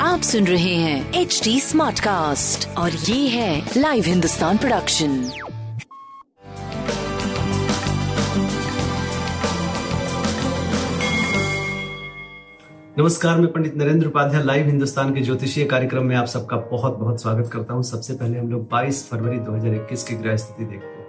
आप सुन रहे हैं एच डी स्मार्ट कास्ट और ये है लाइव हिंदुस्तान प्रोडक्शन नमस्कार मैं पंडित नरेंद्र उपाध्याय लाइव हिंदुस्तान के ज्योतिषीय कार्यक्रम में आप सबका बहुत बहुत स्वागत करता हूँ। सबसे पहले हम लोग 22 फरवरी 2021 की ग्रह स्थिति देखते हैं।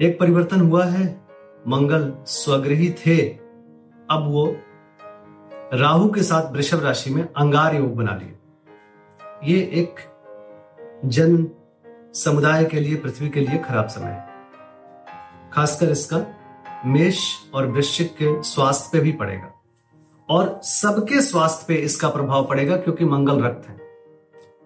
एक परिवर्तन हुआ है। मंगल स्वग्रही थे अब वो राहु के साथ वृषभ राशि में अंगार योग बना लिए। ये एक जन समुदाय के लिए, पृथ्वी के लिए खराब समय है। खासकर इसका मेष और वृश्चिक के स्वास्थ्य पे भी पड़ेगा। और सबके स्वास्थ्य पे इसका प्रभाव पड़ेगा क्योंकि मंगल रक्त है।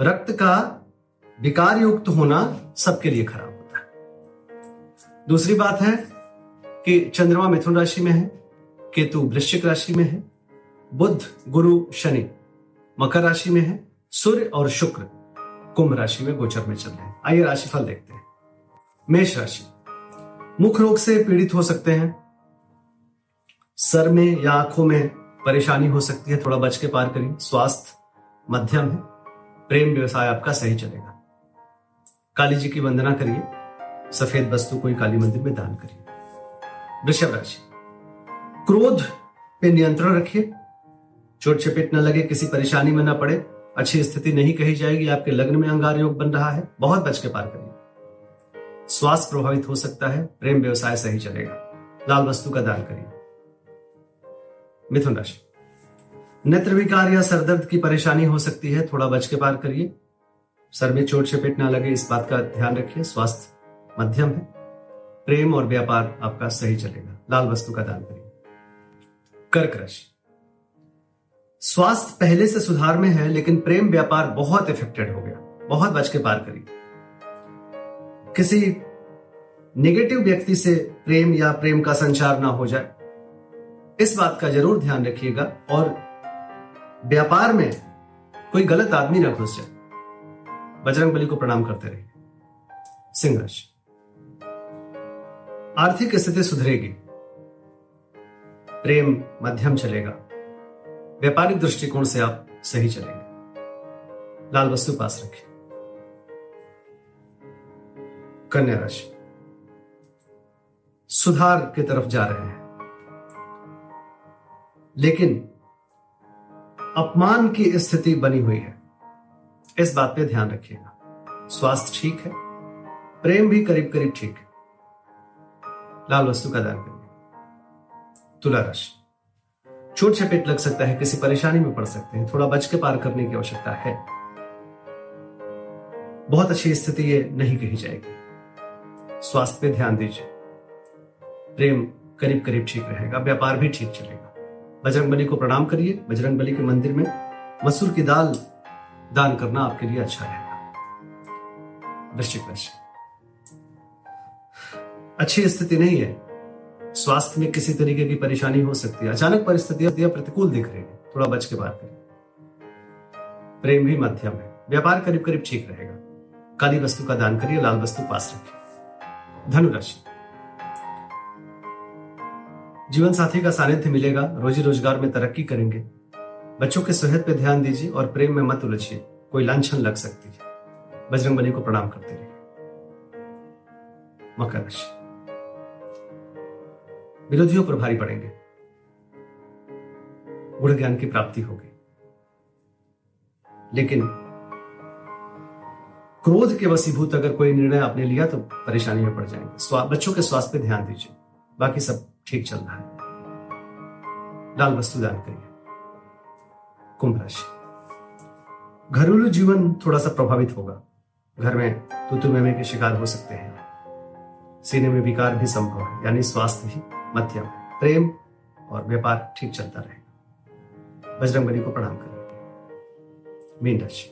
रक्त का विकार युक्त होना सबके लिए खराब होता है। दूसरी बात है कि चंद्रमा मिथुन राशि में है। केतु वृश्चिक राशि में है बुद्ध गुरु शनि मकर राशि में है, सूर्य और शुक्र कुंभ राशि में गोचर में चल रहे हैं। आइए राशिफल देखते हैं। मेष राशि, मुख रोग से पीड़ित हो सकते हैं, सर में या आँखों में परेशानी हो सकती है, थोड़ा बच के पार करिए। स्वास्थ्य मध्यम है, प्रेम व्यवसाय आपका सही चलेगा। काली जी की वंदना करिए, सफ़ेद वस्तु कोई काली मंदिर में दान करिए। वृषभ राशि क्रोध पे नियंत्रण रखिए। चोट चपेट न लगे, किसी परेशानी में न पड़े। अच्छी स्थिति नहीं कही जाएगी, आपके लग्न में अंगार योग बन रहा है। बहुत बच के पार करिए। स्वास्थ्य प्रभावित हो सकता है, प्रेम व्यवसाय सही चलेगा। लाल वस्तु का दान करिए। मिथुन राशि। नेत्र विकार या सरदर्द की परेशानी हो सकती है, थोड़ा बच के पार करिए। सर में चोट चपेट ना लगे, इस बात का ध्यान रखिए, स्वास्थ्य मध्यम है। प्रेम और व्यापार आपका सही चलेगा। लाल वस्तु का दान करिए। कर्क राशि स्वास्थ्य पहले से सुधार में है, लेकिन प्रेम व्यापार बहुत इफेक्टेड हो गया। बहुत बच के पार करी। किसी नेगेटिव व्यक्ति से प्रेम या प्रेम का संचार ना हो जाए, इस बात का ज़रूर ध्यान रखिएगा, और व्यापार में कोई गलत आदमी ना घुस जाए। बजरंग बली को प्रणाम करते रहिए। सिंह राशि आर्थिक स्थिति सुधरेगी। प्रेम मध्यम चलेगा। व्यापारिक दृष्टिकोण से आप सही चलेंगे। लाल वस्तु पास रखें। कन्या राशि। सुधार की तरफ़ जा रहे हैं। लेकिन अपमान की स्थिति बनी हुई है। इस बात पे ध्यान रखिएगा। स्वास्थ्य ठीक है। प्रेम भी करीब करीब ठीक है। लाल वस्तु का दान करिए। तुला राशि चोट चपेट लग सकता है, किसी परेशानी में पड़ सकते हैं। थोड़ा बच के पार करने की आवश्यकता है। बहुत अच्छी स्थिति ये नहीं कही जाएगी। स्वास्थ्य पे ध्यान दीजिए। प्रेम करीब करीब ठीक रहेगा, व्यापार भी ठीक चलेगा। बजरंग बली को प्रणाम करिए। बजरंग बली के मंदिर में मसूर की दाल दान करना आपके लिए अच्छा रहेगा। वृश्चिक राशि। अच्छी स्थिति नहीं है। स्वास्थ्य में किसी तरीके की परेशानी हो सकती है। अचानक परिस्थितियाँ प्रतिकूल दिख रही है। थोड़ा बच के बात करें। प्रेम भी मध्यम है। व्यापार करीब करीब ठीक रहेगा। काली वस्तु का दान करिए, लाल वस्तु पास रखिए। धनुराशि। जीवन साथी का सानिध्य मिलेगा। रोजी रोज़गार में तरक्की करेंगे। बच्चों के सेहत पे ध्यान दीजिए और प्रेम में मत उलझिए। कोई लाछन लग सकती है। बजरंग बली को प्रणाम करते रहिए। मकर राशि। विरोधियों पर भारी पड़ेंगे। गुण ज्ञान की प्राप्ति होगी। लेकिन क्रोध के वसीभूत अगर कोई निर्णय आपने लिया तो परेशानी में पड़ जाएँगे। बच्चों के स्वास्थ्य पे ध्यान दीजिए। बाकी सब ठीक चल रहा है। लाल वस्तु दान करिए। कुंभ राशि। घरेलू जीवन थोड़ा सा प्रभावित होगा। घर में मेमे के शिकार हो सकते हैं। सीने में विकार भी संभव है, यानी स्वास्थ्य भी मध्यम प्रेम और व्यापार ठीक चलता रहेगा। बजरंग बली को प्रणाम करें। मीन राशि।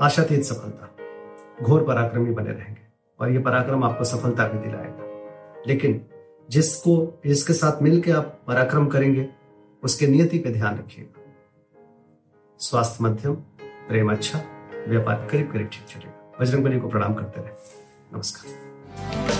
आशातीत सफलता। घोर पराक्रमी बने रहेंगे और यह पराक्रम आपको सफलता भी दिलाएगा। लेकिन जिसको, जिसके साथ मिलकर आप पराक्रम करेंगे, उसके नियति पे ध्यान रखिएगा। स्वास्थ्य मध्यम, प्रेम अच्छा व्यापार करीब करीब ठीक चलेगा। बजरंग बली को प्रणाम करते रहे। नमस्कार।